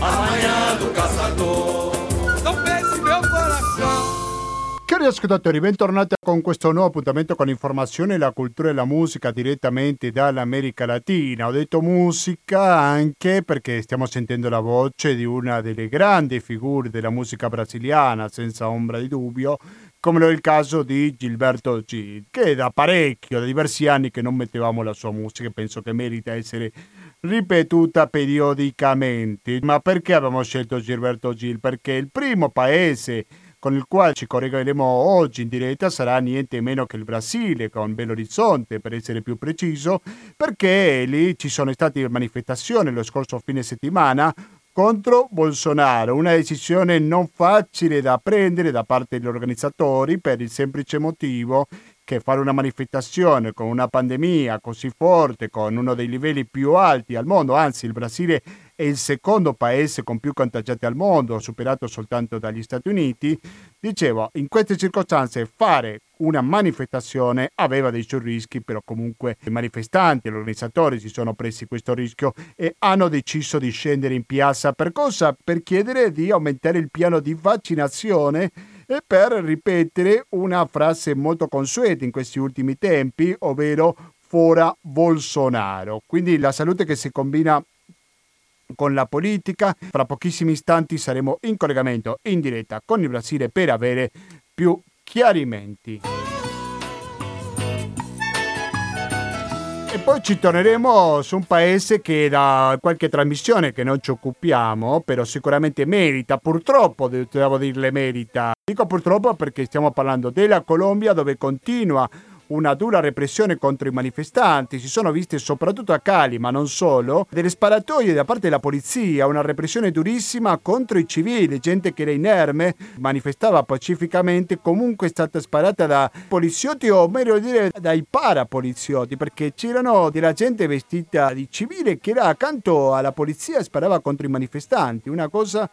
amanhã do caçador. Não pense meu coração. Cari ascoltatori, bentornati con questo nuovo appuntamento con informazione, la cultura e la musica direttamente dall'America Latina. Ho detto musica anche perché stiamo sentendo la voce di una delle grandi figure della musica brasiliana, senza ombra di dubbio, come lo è il caso di Gilberto Gil, che da parecchio, da diversi anni che non mettevamo la sua musica penso che merita essere ripetuta periodicamente. Ma perché abbiamo scelto Gilberto Gil? Perché il primo paese con il quale ci collegheremo oggi in diretta sarà niente meno che il Brasile, con Belo Horizonte per essere più preciso, perché lì ci sono state manifestazioni lo scorso fine settimana contro Bolsonaro, una decisione non facile da prendere da parte degli organizzatori per il semplice motivo che fare una manifestazione con una pandemia così forte, con uno dei livelli più alti al mondo, anzi il Brasile è il secondo paese con più contagiati al mondo, superato soltanto dagli Stati Uniti, dicevo, in queste circostanze fare una manifestazione aveva dei suoi rischi, però comunque i manifestanti, gli organizzatori si sono presi questo rischio e hanno deciso di scendere in piazza per cosa? Per chiedere di aumentare il piano di vaccinazione e per ripetere una frase molto consueta in questi ultimi tempi, ovvero fora Bolsonaro. Quindi la salute che si combina con la politica. Fra pochissimi istanti saremo in collegamento in diretta con il Brasile per avere più chiarimenti. Poi ci torneremo su un paese che da qualche trasmissione che non ci occupiamo, però sicuramente merita, purtroppo devo dirle merita. Dico purtroppo perché stiamo parlando della Colombia dove continua una dura repressione contro i manifestanti, si sono viste soprattutto a Cali, ma non solo, delle sparatorie da parte della polizia, una repressione durissima contro i civili, gente che era inerme, manifestava pacificamente, comunque è stata sparata da poliziotti o meglio dire dai parapoliziotti, perché c'erano della gente vestita di civile che era accanto alla polizia e sparava contro i manifestanti, una cosa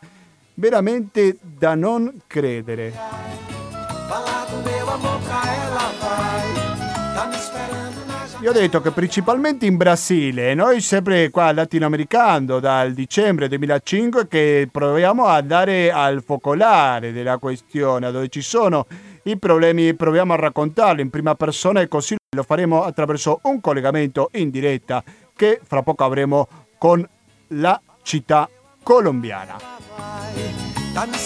veramente da non credere. Io ho detto che principalmente in Brasile, noi sempre qua latinoamericano dal dicembre 2005 che proviamo ad andare al focolare della questione, dove ci sono i problemi, proviamo a raccontarli in prima persona e così lo faremo attraverso un collegamento in diretta che fra poco avremo con la città colombiana. Tá me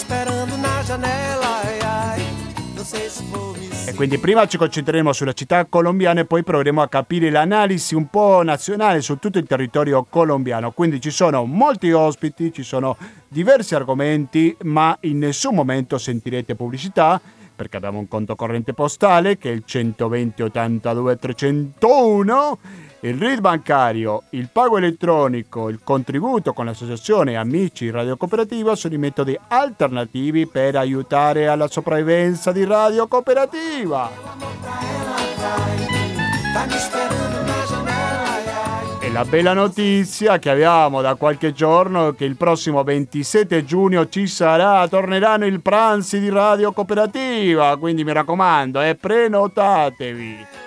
E quindi prima ci concentreremo sulla città colombiana e poi proveremo a capire l'analisi un po' nazionale su tutto il territorio colombiano. Quindi ci sono molti ospiti, ci sono diversi argomenti, ma in nessun momento sentirete pubblicità perché abbiamo un conto corrente postale che è il 120 82 301 il RID bancario, il pago elettronico, il contributo con l'associazione Amici Radio Cooperativa sono i metodi alternativi per aiutare alla sopravvivenza di Radio Cooperativa. E la bella notizia che abbiamo da qualche giorno è che il prossimo 27 giugno ci sarà, torneranno il pranzi di Radio Cooperativa, quindi mi raccomando, eh, prenotatevi.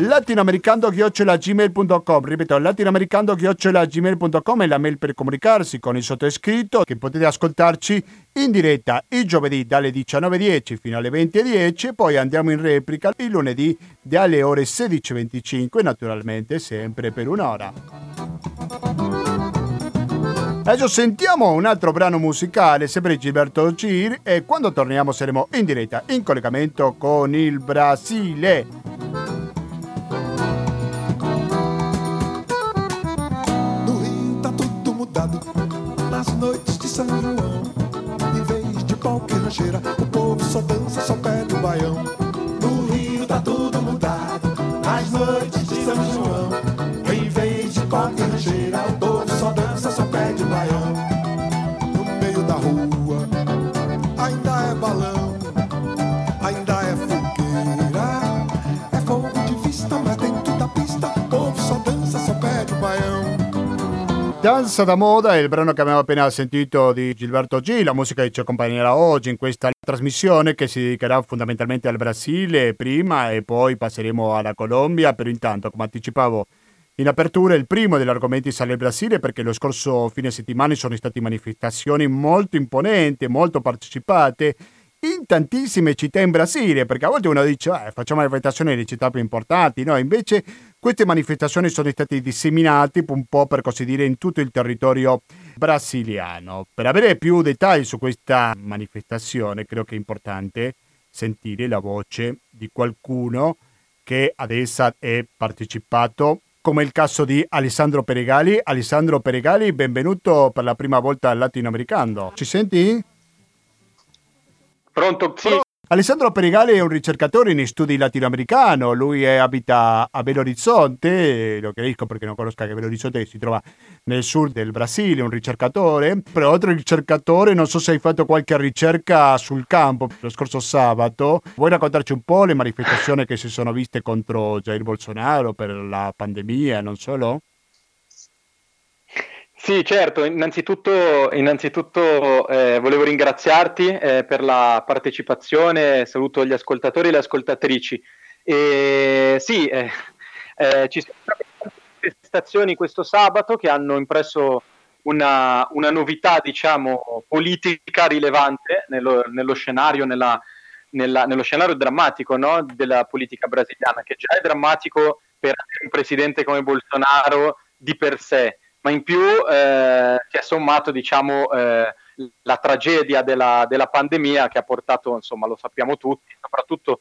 latinoamericando-gmail.com ripeto latinoamericando-gmail.com è la mail per comunicarsi con il sottoscritto che potete ascoltarci in diretta il giovedì dalle 19.10 fino alle 20.10 e poi andiamo in replica il lunedì dalle ore 16.25 naturalmente sempre per un'ora Adesso sentiamo un altro brano musicale, sempre Gilberto Gir, e quando torniamo saremo in diretta, in collegamento con il Brasile. Mudado Nas noites de São João. Em vez de qualquer rancheira O povo só dança, só pede o baião. No Rio tá tudo mudado Nas noites de São João. Em vez de qualquer rancheira O Danza da moda è il brano che abbiamo appena sentito di Gilberto G, la musica che ci accompagnerà oggi in questa trasmissione che si dedicherà fondamentalmente al Brasile prima e poi passeremo alla Colombia, però intanto come anticipavo In apertura il primo degli argomenti sarà il Brasile perché lo scorso fine settimana sono state manifestazioni molto imponenti, molto partecipate in tantissime città in Brasile, perché a volte uno dice eh, facciamo manifestazioni nelle città più importanti, no, invece queste manifestazioni sono state disseminate un po' per così dire in tutto il territorio brasiliano. Per avere più dettagli su questa manifestazione credo che è importante sentire la voce di qualcuno che adesso è partecipato come il caso di Alessandro Peregali. Alessandro Peregali, benvenuto per la prima volta al latinoamericano. Ci senti? Pronto? Sì. Alessandro Perigali è un ricercatore in studi latinoamericano, lui è, abita a Belo Horizonte, lo capisco perché non conosco che Belo Horizonte si trova nel sud del Brasile, un ricercatore, però oltre ricercatore non so se hai fatto qualche ricerca sul campo lo scorso sabato, vuoi raccontarci un po' le manifestazioni che si sono viste contro Jair Bolsonaro per la pandemia, non solo? Sì, certo, innanzitutto, innanzitutto eh, volevo ringraziarti eh, per la partecipazione, saluto gli ascoltatori e le ascoltatrici. E, sì, eh, eh ci sono state manifestazioni questo sabato che hanno impresso una, una novità, diciamo, politica rilevante nello, nello scenario, nella, nella, nello scenario drammatico no? della politica brasiliana, che già è drammatico per un presidente come Bolsonaro di per sé ma in più eh, si è sommato diciamo, eh, la tragedia della, della, pandemia che ha portato, insomma, lo sappiamo tutti, soprattutto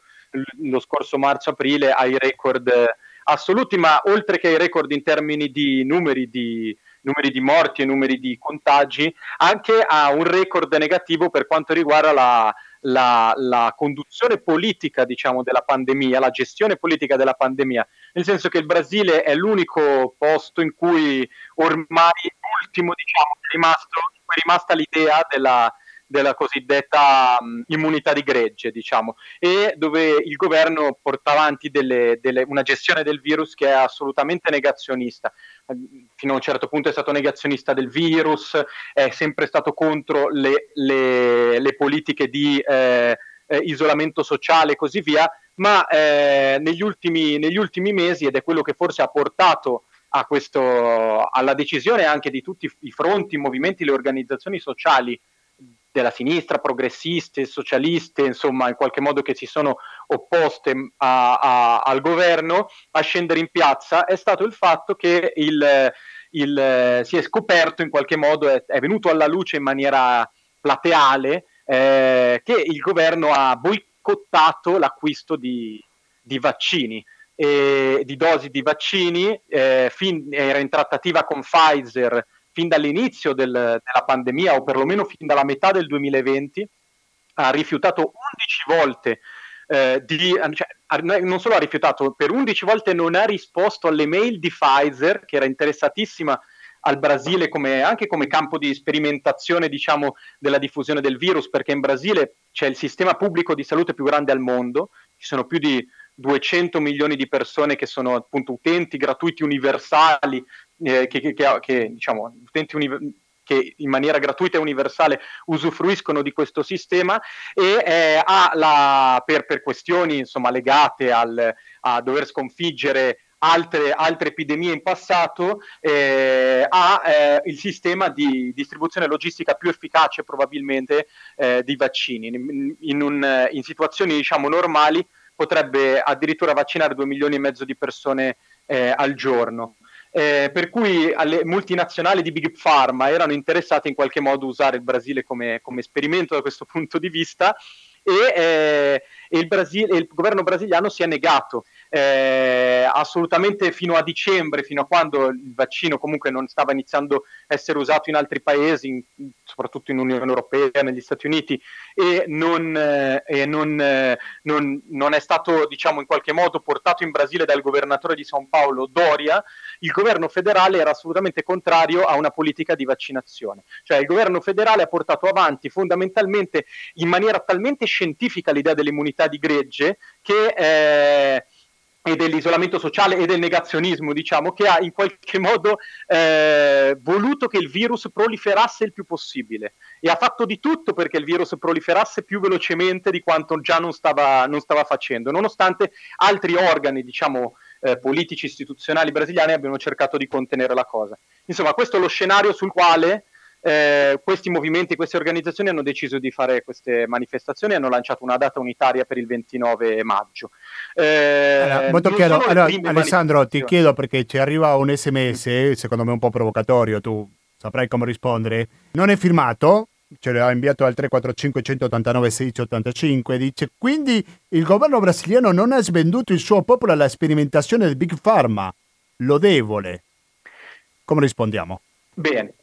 lo scorso marzo-aprile ai record assoluti, ma oltre che ai record in termini di numeri di, numeri di morti e numeri di contagi, anche a un record negativo per quanto riguarda la, la, la, conduzione politica diciamo, della pandemia, la gestione politica della pandemia, nel senso che il Brasile è l'unico posto in cui ormai ultimo diciamo, è, rimasto, è rimasta l'idea della, della cosiddetta um, immunità di gregge, diciamo, e dove il governo porta avanti delle, delle, una gestione del virus che è assolutamente negazionista. Fino a un certo punto è stato negazionista del virus, è sempre stato contro le, le, le politiche di eh, eh, isolamento sociale e così via, ma eh, negli, ultimi, negli ultimi mesi, ed è quello che forse ha portato questo, alla decisione anche di tutti i fronti, i movimenti, le organizzazioni sociali della sinistra, progressiste, socialiste, insomma, in qualche modo che si sono opposte a, a, al governo a scendere in piazza, è stato il fatto che il, il, si è scoperto in qualche modo, è, è venuto alla luce in maniera plateale, eh, che il governo ha boicottato l'acquisto di, di vaccini. Eh, di dosi di vaccini, eh, fin, era in trattativa con Pfizer fin dall'inizio del, della pandemia o perlomeno fin dalla metà del 2020 ha rifiutato 11 volte eh, di, cioè, non solo ha rifiutato, per 11 volte non ha risposto alle mail di Pfizer, che era interessatissima al Brasile come, anche come campo di sperimentazione diciamo, della diffusione del virus, perché in Brasile c'è il sistema pubblico di salute più grande al mondo, ci sono più di 200 milioni di persone che sono appunto utenti gratuiti universali eh, che, che, che, che, diciamo, utenti universali che in maniera gratuita e universale usufruiscono di questo sistema e eh, la, per, per, questioni insomma, legate al, a dover sconfiggere altre, altre epidemie in passato, eh, ha eh, il sistema di distribuzione logistica più efficace probabilmente eh, di vaccini. In, in, un, in situazioni diciamo, normali potrebbe addirittura vaccinare 2 milioni e mezzo di persone eh, al giorno eh, per cui alle multinazionali di Big Pharma erano interessate in qualche modo a usare il Brasile come, come esperimento da questo punto di vista e, eh, il, Brasile, il, governo brasiliano si è negato eh, assolutamente fino a dicembre, fino a quando il vaccino comunque non stava iniziando a essere usato in altri paesi, in, soprattutto in Unione Europea, negli Stati Uniti, e non, eh, e non, eh, non, non è stato diciamo in qualche modo portato in Brasile dal governatore di São Paulo, Doria, il governo federale era assolutamente contrario a una politica di vaccinazione. Cioè il governo federale ha portato avanti fondamentalmente in maniera talmente scientifica l'idea dell'immunità di gregge che... E dell'isolamento sociale e del negazionismo, diciamo, che ha in qualche modo eh, voluto che il virus proliferasse il più possibile e ha fatto di tutto perché il virus proliferasse più velocemente di quanto già non stava, non stava facendo, nonostante altri organi, diciamo, eh, politici istituzionali brasiliani abbiano cercato di contenere la cosa. Insomma, questo è lo scenario sul quale eh, questi movimenti, queste organizzazioni hanno deciso di fare queste manifestazioni e hanno lanciato una data unitaria per il 29 maggio. Eh, allora, molto chiaro. Allora, Alessandro, ti chiedo perché ci arriva un sms, secondo me un po' provocatorio, tu saprai come rispondere. Non è firmato, ce l'ha inviato al 345 189 1685 dice quindi il governo brasiliano non ha svenduto il suo popolo alla sperimentazione del Big Pharma lodevole come rispondiamo? Bene,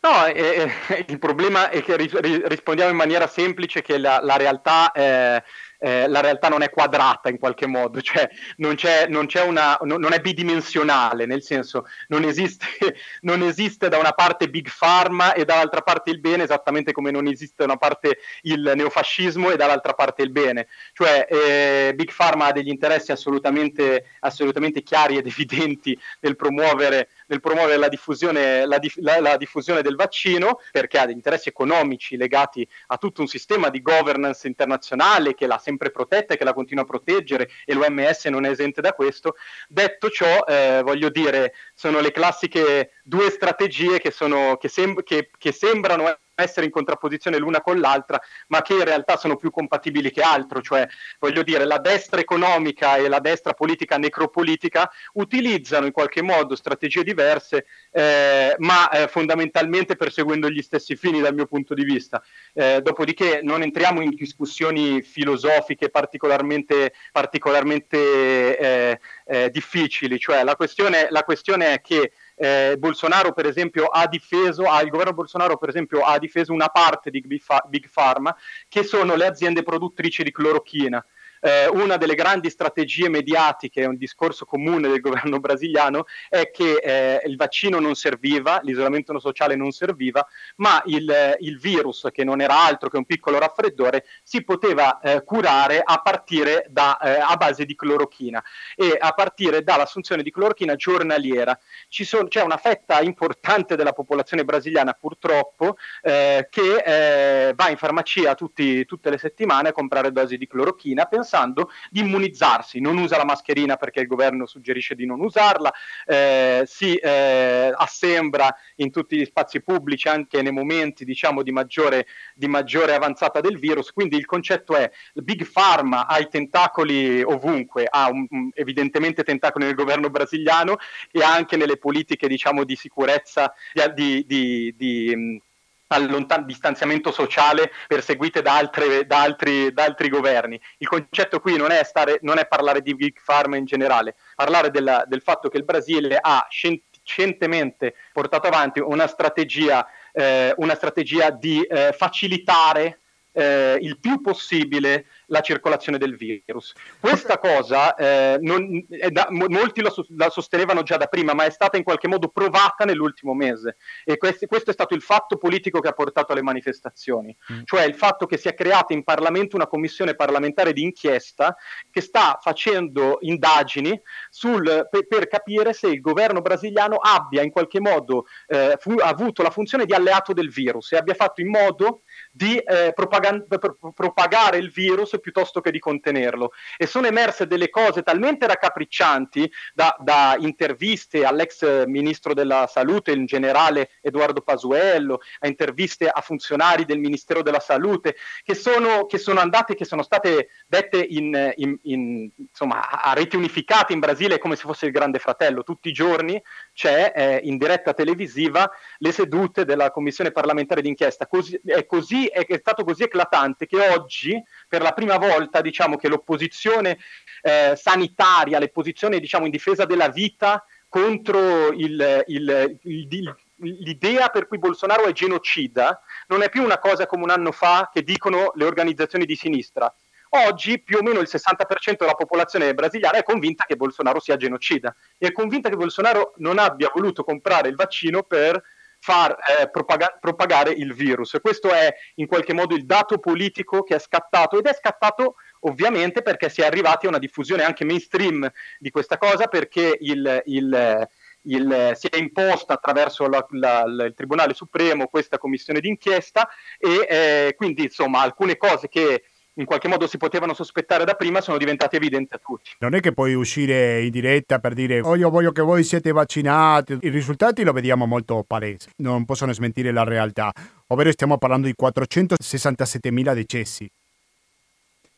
no, eh, eh, il problema è che ris- rispondiamo in maniera semplice che la, la realtà eh, eh, la realtà non è quadrata in qualche modo, cioè non, c'è, non, c'è una, non è bidimensionale, nel senso non esiste, non esiste, da una parte Big Pharma e dall'altra parte il bene, esattamente come non esiste da una parte il neofascismo e dall'altra parte il bene. Cioè eh, Big Pharma ha degli interessi assolutamente, assolutamente chiari ed evidenti nel promuovere, nel promuovere la, diffusione, la, la, la diffusione del vaccino, perché ha degli interessi economici legati a tutto un sistema di governance internazionale che l'ha sempre protetta e che la continua a proteggere e l'OMS non è esente da questo. Detto ciò, eh, voglio dire, sono le classiche due strategie che, sono, che, sem- che, che sembrano essere in contrapposizione l'una con l'altra, ma che in realtà sono più compatibili che altro, cioè voglio dire la destra economica e la destra politica necropolitica utilizzano in qualche modo strategie diverse, eh, ma eh, fondamentalmente perseguendo gli stessi fini dal mio punto di vista. Eh, dopodiché non entriamo in discussioni filosofiche particolarmente, particolarmente eh, eh, difficili, cioè la questione, la questione è che eh, Bolsonaro per esempio ha difeso, ha, il governo Bolsonaro per esempio ha difeso una parte di Big Pharma che sono le aziende produttrici di clorochina eh, una delle grandi strategie mediatiche, un discorso comune del governo brasiliano, è che eh, il vaccino non serviva, l'isolamento sociale non serviva, ma il, il, virus, che non era altro che un piccolo raffreddore, si poteva eh, curare a partire da, eh, a base di clorochina e a partire dall'assunzione di clorochina giornaliera. Son, c'è una fetta importante della popolazione brasiliana, purtroppo, eh, che eh, va in farmacia tutti, tutte le settimane a comprare dosi di clorochina pensando pensando di immunizzarsi, non usa la mascherina perché il governo suggerisce di non usarla, eh, si eh, assembra in tutti gli spazi pubblici anche nei momenti diciamo di maggiore, di maggiore avanzata del virus, quindi il concetto è Big Pharma ha i tentacoli ovunque, ha un, evidentemente tentacoli nel governo brasiliano e anche nelle politiche diciamo di sicurezza, di, di, di allontan- distanziamento sociale perseguite da, altre, da, altri, da, altri, governi. Il concetto qui non è, stare, non è parlare di Big Pharma in generale, parlare della, del fatto che il Brasile ha scientemente portato avanti una strategia, eh, una strategia di eh, facilitare eh, il più possibile la circolazione del virus. Questa cosa eh, non, da, molti lo, la sostenevano già da prima, ma è stata in qualche modo provata nell'ultimo mese e questi, questo è stato il fatto politico che ha portato alle manifestazioni, mm. cioè il fatto che si è creata in Parlamento una commissione parlamentare di inchiesta che sta facendo indagini sul, per, per, capire se il governo brasiliano abbia in qualche modo eh, fu, avuto la funzione di alleato del virus e abbia fatto in modo di eh, propagan- propagare il virus piuttosto che di contenerlo. E sono emerse delle cose talmente raccapriccianti da, da interviste all'ex ministro della salute, il generale Edoardo Pasuello, a interviste a funzionari del Ministero della Salute, che sono, che sono andate, che sono state dette in, in, in, insomma, a reti unificate in Brasile come se fosse il grande fratello. Tutti i giorni c'è eh, in diretta televisiva le sedute della commissione parlamentare d'inchiesta. Così, è, così, è, è stato così eclatante che oggi, per la prima volta, diciamo che l'opposizione eh, sanitaria, le posizioni diciamo, in difesa della vita contro il, il, il, l'idea per cui Bolsonaro è genocida non è più una cosa come un anno fa che dicono le organizzazioni di sinistra. Oggi più o meno il 60% della popolazione brasiliana è convinta che Bolsonaro sia genocida e è convinta che Bolsonaro non abbia voluto comprare il vaccino per far eh, propaga- propagare il virus. Questo è in qualche modo il dato politico che è scattato ed è scattato ovviamente perché si è arrivati a una diffusione anche mainstream di questa cosa perché il, il, il, si è imposta attraverso la, la, la, il Tribunale Supremo questa commissione d'inchiesta e eh, quindi insomma alcune cose che in qualche modo si potevano sospettare da prima sono diventati evidenti a tutti. Non è che puoi uscire in diretta per dire oh io voglio che voi siete vaccinati, i risultati lo vediamo molto palesi, non possono smentire la realtà, ovvero stiamo parlando di 467.000 decessi.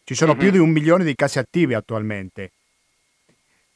Ci sono Mhm. più di un milione di casi attivi attualmente,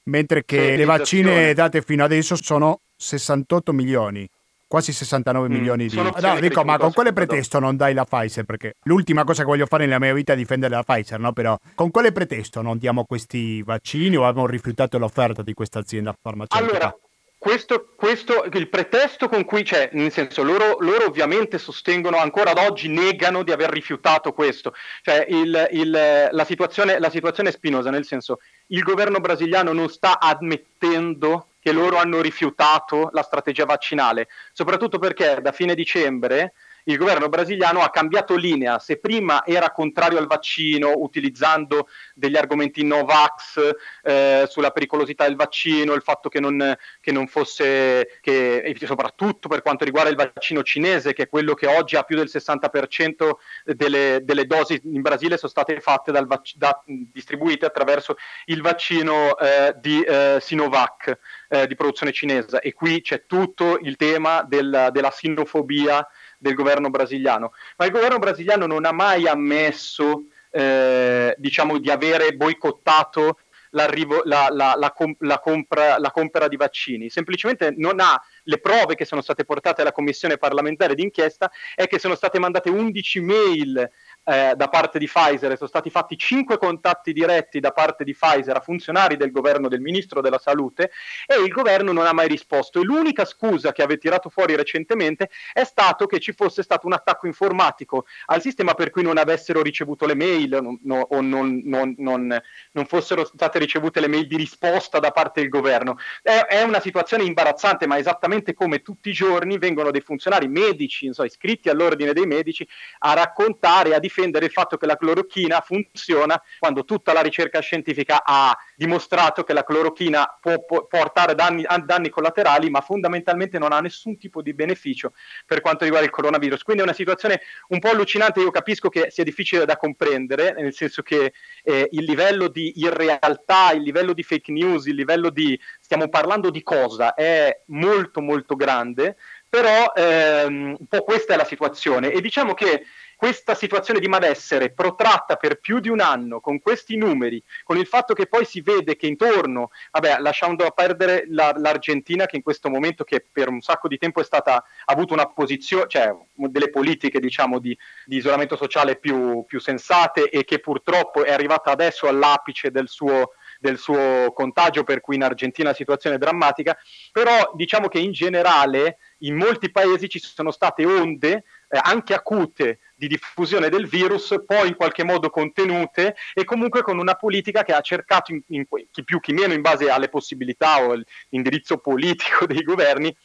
mentre che Sì, le vaccine date fino adesso sono 68 milioni, quasi 69 Mm, milioni di... sono No, dico, ma con quale pretesto non dai la Pfizer? Perché l'ultima cosa che voglio fare nella mia vita è difendere la Pfizer, no? Però con quale pretesto non diamo questi vaccini o abbiamo rifiutato l'offerta di questa azienda farmaceutica? Allora, questo, questo il pretesto con cui c'è, nel senso, loro, loro ovviamente sostengono ancora ad oggi, negano di aver rifiutato questo. Cioè, il- il- la, situazione, la situazione è spinosa, nel senso, il governo brasiliano non sta ammettendo che loro hanno rifiutato la strategia vaccinale, soprattutto perché da fine dicembre il governo brasiliano ha cambiato linea. Se prima era contrario al vaccino, utilizzando degli argomenti Novax eh, sulla pericolosità del vaccino, il fatto che non, che non fosse, che, soprattutto per quanto riguarda il vaccino cinese, che è quello che oggi ha più del 60% delle, delle dosi in Brasile sono state fatte dal da- distribuite attraverso il vaccino eh, di eh, Sinovac eh, di produzione cinese. E qui c'è tutto il tema del- della sinofobia del governo brasiliano. Ma il governo brasiliano non ha mai ammesso eh, diciamo, di avere boicottato l'arrivo, la, la, la compra, la compra di vaccini, semplicemente non ha le prove che sono state portate alla commissione parlamentare d'inchiesta è che sono state mandate 11 mail eh, da parte di Pfizer e sono stati fatti 5 contatti diretti da parte di Pfizer a funzionari del governo del ministro della salute e il governo non ha mai risposto e l'unica scusa che avete tirato fuori recentemente è stato che ci fosse stato un attacco informatico al sistema per cui non avessero ricevuto le mail no, no, o non, non, non, non, fossero state ricevute le mail di risposta da parte del governo. È, è, una situazione imbarazzante, ma esattamente come tutti i giorni vengono dei funzionari medici, insomma, iscritti all'ordine dei medici, a raccontare, a difendere il fatto che la clorochina funziona quando tutta la ricerca scientifica ha dimostrato che la clorochina può, può portare danni, danni collaterali, ma fondamentalmente non ha nessun tipo di beneficio per quanto riguarda il coronavirus. Quindi è una situazione un po' allucinante, io capisco che sia difficile da comprendere, nel senso che eh, il livello di irrealtà, il livello di fake news, il livello di stiamo parlando di cosa è molto molto grande, però ehm, un po' questa è la situazione e diciamo che questa situazione di malessere protratta per più di un anno con questi numeri, con il fatto che poi si vede che intorno, vabbè, lasciando a perdere la, l'Argentina che in questo momento che per un sacco di tempo è stata ha avuto una posizione, cioè delle politiche diciamo di, di isolamento sociale più, più sensate e che purtroppo è arrivata adesso all'apice del suo del suo contagio, per cui in Argentina la situazione è drammatica, però diciamo che in generale in molti paesi ci sono state onde eh, anche acute di diffusione del virus, poi in qualche modo contenute e comunque con una politica che ha cercato, in, in, chi più chi meno in base alle possibilità o all'indirizzo politico dei governi,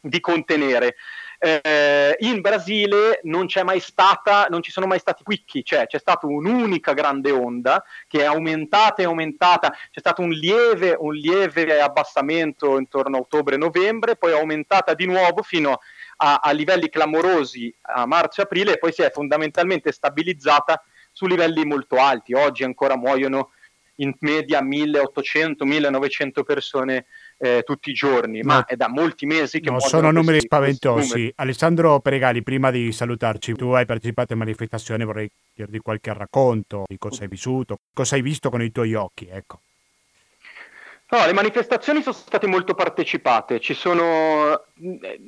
di contenere. Eh, in Brasile non stata, non ci sono mai stati picchi, cioè c'è stata un'unica grande onda che è aumentata e aumentata, c'è stato un lieve, un lieve abbassamento intorno a ottobre-novembre, poi è aumentata di nuovo fino a, a livelli clamorosi a marzo-aprile e poi si è fondamentalmente stabilizzata su livelli molto alti. Oggi ancora muoiono in media 1800-1900 persone eh, tutti i giorni, ma, ma è da molti mesi che no, sono numeri spaventosi. Numeri. Alessandro Pregali, prima di salutarci, tu hai partecipato a manifestazioni, vorrei chiederti qualche racconto di cosa hai vissuto, cosa hai visto con i tuoi occhi, ecco. No, le manifestazioni sono state molto partecipate, ci sono,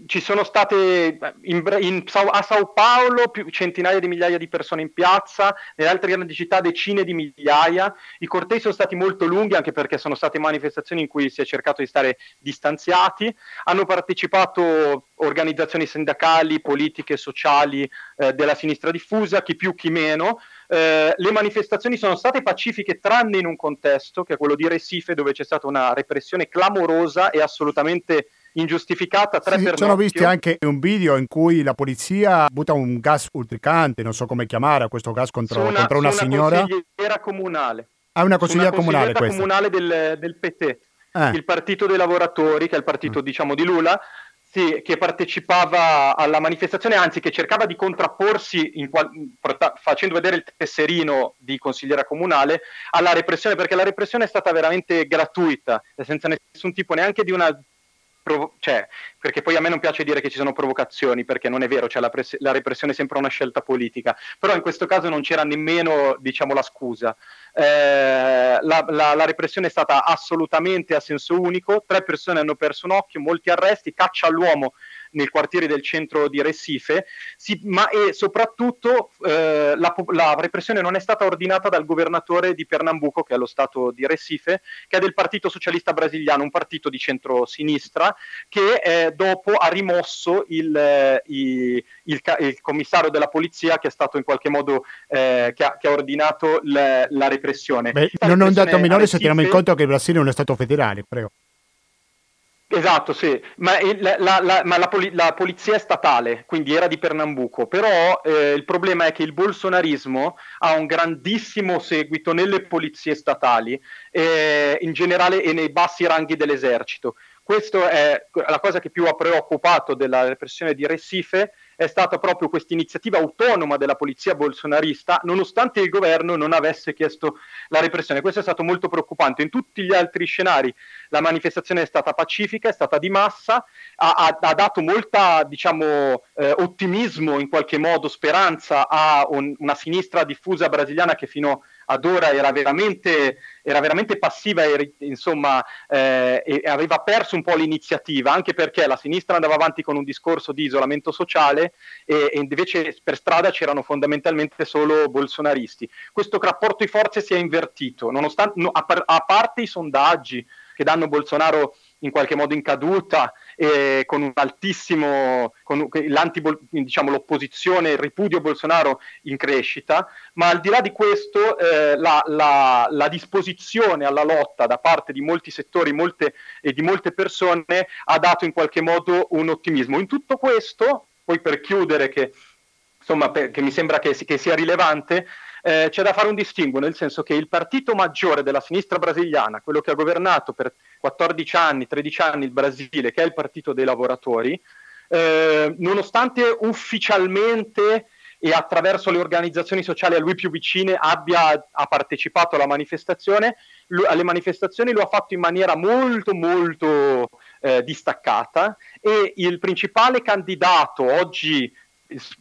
ci sono state in, in, a Sao Paolo più, centinaia di migliaia di persone in piazza, nelle altre grandi città decine di migliaia, i cortei sono stati molto lunghi anche perché sono state manifestazioni in cui si è cercato di stare distanziati, hanno partecipato organizzazioni sindacali, politiche, sociali eh, della sinistra diffusa, chi più chi meno, eh, le manifestazioni sono state pacifiche tranne in un contesto, che è quello di Recife, dove c'è stata una repressione clamorosa e assolutamente ingiustificata. Tre sì, per sono visti anche un video in cui la polizia butta un gas urticante, non so come chiamare questo gas contro, una, contro una, una signora. consigliera comunale. Ah, una consigliera comunale questa. comunale del, del PT, eh. il partito dei lavoratori, che è il partito mm. diciamo di Lula, sì, che partecipava alla manifestazione, anzi che cercava di contrapporsi qual- facendo vedere il tesserino di consigliera comunale alla repressione, perché la repressione è stata veramente gratuita, senza nessun tipo neanche di una provo- cioè, perché poi a me non piace dire che ci sono provocazioni, perché non è vero, cioè la, pres- la, repressione è sempre una scelta politica, però in questo caso non c'era nemmeno, diciamo, la scusa. Eh, la, la, la, repressione è stata assolutamente a senso unico, tre persone hanno perso un occhio, molti arresti, caccia all'uomo nel quartiere del centro di Recife, si, ma e soprattutto eh, la, la, repressione non è stata ordinata dal governatore di Pernambuco, che è lo stato di Recife, che è del Partito Socialista Brasiliano, un partito di centro-sinistra, che eh, dopo ha rimosso il, eh, il, il, il, commissario della polizia che è stato in qualche modo eh, che ha, che, ha, ordinato la, la repressione. Beh, non è un dato minore se teniamo in conto che il Brasile è uno Stato federale, prego. Esatto, sì, ma, la, la, la, poli, la, polizia è statale, quindi era di Pernambuco, però eh, il problema è che il bolsonarismo ha un grandissimo seguito nelle polizie statali, eh, in generale e nei bassi ranghi dell'esercito. Questa è la cosa che più ha preoccupato della repressione di Recife, è stata proprio questa iniziativa autonoma della polizia bolsonarista, nonostante il governo non avesse chiesto la repressione. Questo è stato molto preoccupante. In tutti gli altri scenari la manifestazione è stata pacifica, è stata di massa, ha, ha, ha dato molta diciamo, eh, ottimismo, in qualche modo speranza a un, una sinistra diffusa brasiliana che fino ad ora era veramente, era veramente passiva e, insomma, eh, e aveva perso un po' l'iniziativa, anche perché la sinistra andava avanti con un discorso di isolamento sociale e, e invece per strada c'erano fondamentalmente solo bolsonaristi. Questo rapporto di forze si è invertito, nonostante, no, a, a parte i sondaggi che danno Bolsonaro in qualche modo in caduta, eh, con un altissimo, con diciamo, l'opposizione, il ripudio Bolsonaro in crescita, ma al di là di questo eh, la, la, la, disposizione alla lotta da parte di molti settori molte, e di molte persone ha dato in qualche modo un ottimismo. In tutto questo, poi per chiudere, che, insomma, per, che mi sembra che, che sia rilevante, eh, c'è da fare un distinguo, nel senso che il partito maggiore della sinistra brasiliana, quello che ha governato per 14 anni, 13 anni il Brasile, che è il partito dei lavoratori, eh, nonostante ufficialmente e attraverso le organizzazioni sociali a lui più vicine abbia partecipato alla manifestazione, lui, alle manifestazioni lo ha fatto in maniera molto molto eh, distaccata e il principale candidato oggi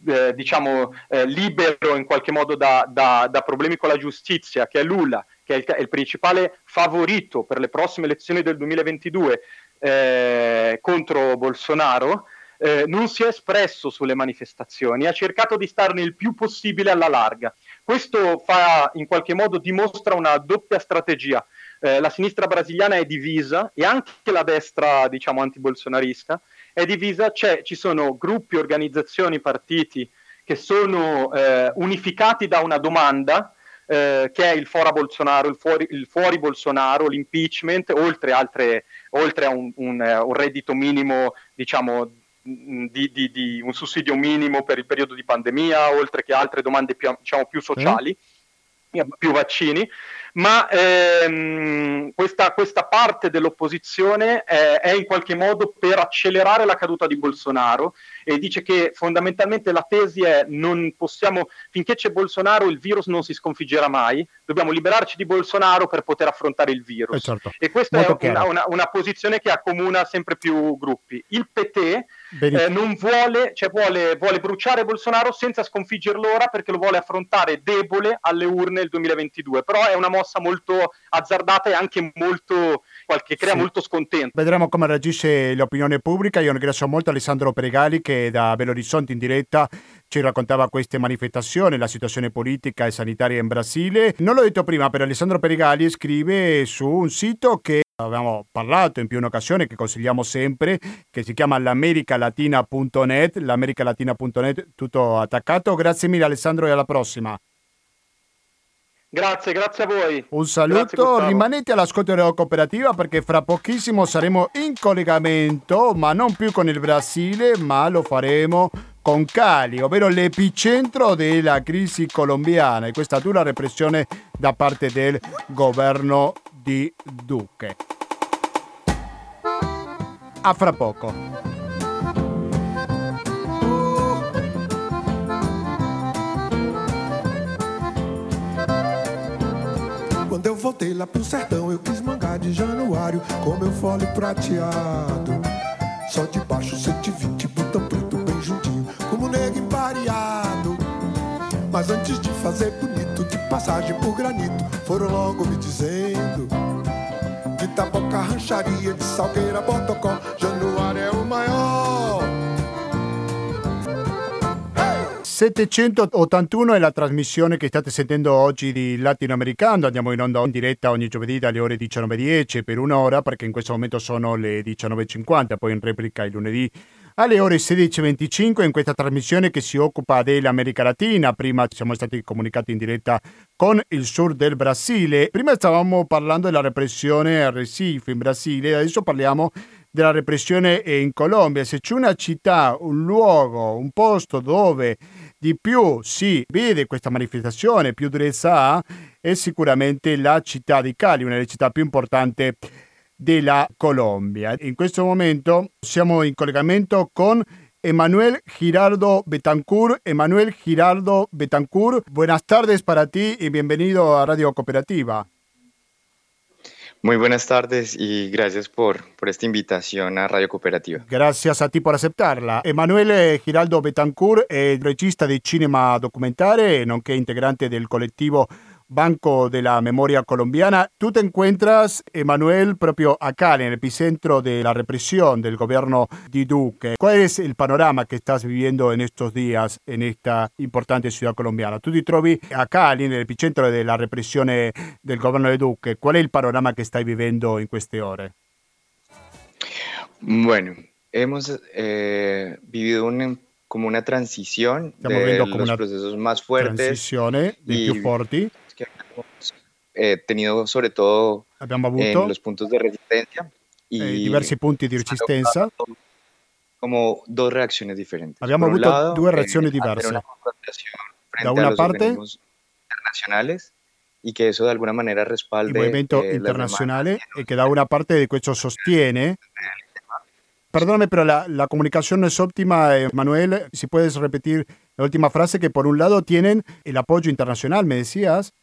eh, diciamo, eh, libero in qualche modo da, da, da, problemi con la giustizia, che è Lula, che è il, è il principale favorito per le prossime elezioni del 2022 eh, contro Bolsonaro, eh, non si è espresso sulle manifestazioni, ha cercato di starne il più possibile alla larga. Questo fa, in qualche modo dimostra una doppia strategia. Eh, la sinistra brasiliana è divisa e anche la destra, diciamo, antibolsonarista è divisa, ci sono gruppi, organizzazioni, partiti che sono eh, unificati da una domanda eh, che è il fora Bolsonaro, il fuori, il fuori Bolsonaro, l'impeachment, oltre, altre, oltre a un, un, eh, un, reddito minimo, diciamo, di, di, di, un sussidio minimo per il periodo di pandemia, oltre che altre domande più, diciamo, più sociali, mm. Più vaccini ma ehm, questa, questa, parte dell'opposizione è, è, in qualche modo per accelerare la caduta di Bolsonaro e dice che fondamentalmente la tesi è non possiamo, finché c'è Bolsonaro il virus non si sconfiggerà mai, dobbiamo liberarci di Bolsonaro per poter affrontare il virus. Eh certo. E questa Molto è una, una, una, posizione che accomuna sempre più gruppi. Il PT eh, non vuole, cioè vuole, vuole bruciare Bolsonaro senza sconfiggerlo ora perché lo vuole affrontare debole alle urne il 2022, però è una mossa molto azzardata e anche molto che crea sì. molto scontento. Vedremo come reagisce l'opinione pubblica. Io ringrazio molto Alessandro Pregali che da Belo Horizonte in diretta ci raccontava queste manifestazioni, la situazione politica e sanitaria in Brasile. Non l'ho detto prima, però Alessandro Perigali scrive su un sito che abbiamo parlato in più un'occasione, che consigliamo sempre, che si chiama l'americalatina.net, l'americalatina.net tutto attaccato. Grazie mille Alessandro e alla prossima. Grazie, grazie a voi. Un saluto, rimanete all'ascolto della cooperativa perché fra pochissimo saremo in collegamento, ma non più con il Brasile, ma lo faremo con Cali, ovvero l'epicentro della crisi colombiana e questa dura repressione da parte del governo di Duque. A fra poco. Voltei lá pro sertão, eu quis mangar de januário com meu fole prateado. Só de baixo 120, botão preto bem juntinho, como negro empareado. Mas antes de fazer bonito, de passagem por granito, foram logo me dizendo. De Taboca, Rancharia, de Salgueira, Botocó, 781 è la trasmissione che state sentendo oggi di Latinoamericano. Andiamo in onda in diretta ogni giovedì dalle ore 19.10 per un'ora, perché in questo momento sono le 19.50, poi in replica il lunedì alle ore 16.25 in questa trasmissione che si occupa dell'America Latina. Prima siamo stati comunicati in diretta con il sud del Brasile. Prima stavamo parlando della repressione a Recife in Brasile, adesso parliamo della repressione in Colombia. Se c'è una città, un luogo, un posto dove di più si vede questa manifestazione, più durezza ha, è sicuramente la città di Cali, una delle città più importanti della Colombia. In questo momento siamo in collegamento con Emanuel Girardo Betancourt. Emanuel Girardo Betancourt, buenas tardes para ti y bienvenido a Radio Cooperativa. Muy buenas tardes y gracias por, por esta invitación a Radio Cooperativa. Gracias a ti por aceptarla. Emanuele Giraldo Betancourt è regista di cinema documentare, nonché integrante del collettivo Banco de la Memoria Colombiana. Tú te encuentras, Emanuel, propio acá en el epicentro de la represión del gobierno de Duque. ¿Cuál es el panorama que estás viviendo en estos días en esta importante ciudad colombiana? Tú ti trovi acá en el epicentro de la represión del gobierno de Duque. ¿Cuál es el panorama que estás viviendo en queste ore? Bueno, hemos eh, vivido un, como una transición Stiamo de los una procesos más fuertes dei y- più forti. Eh, tenido sobre todo en los puntos de resistencia y eh, diversi punti di resistenza. como dos reacciones diferentes. Abbiamo Por avuto lado, due eh, reazioni diverse. una Da una parte- internacionales y que eso de alguna manera il respalde movimento eh, internazionale demandas e che da una parte di questo sostiene. Perdóname, pero la, la comunicación no es óptima, eh, Manuel. Si puedes repetir la última frase, que por un lado tienen el apoyo internacional, me decías.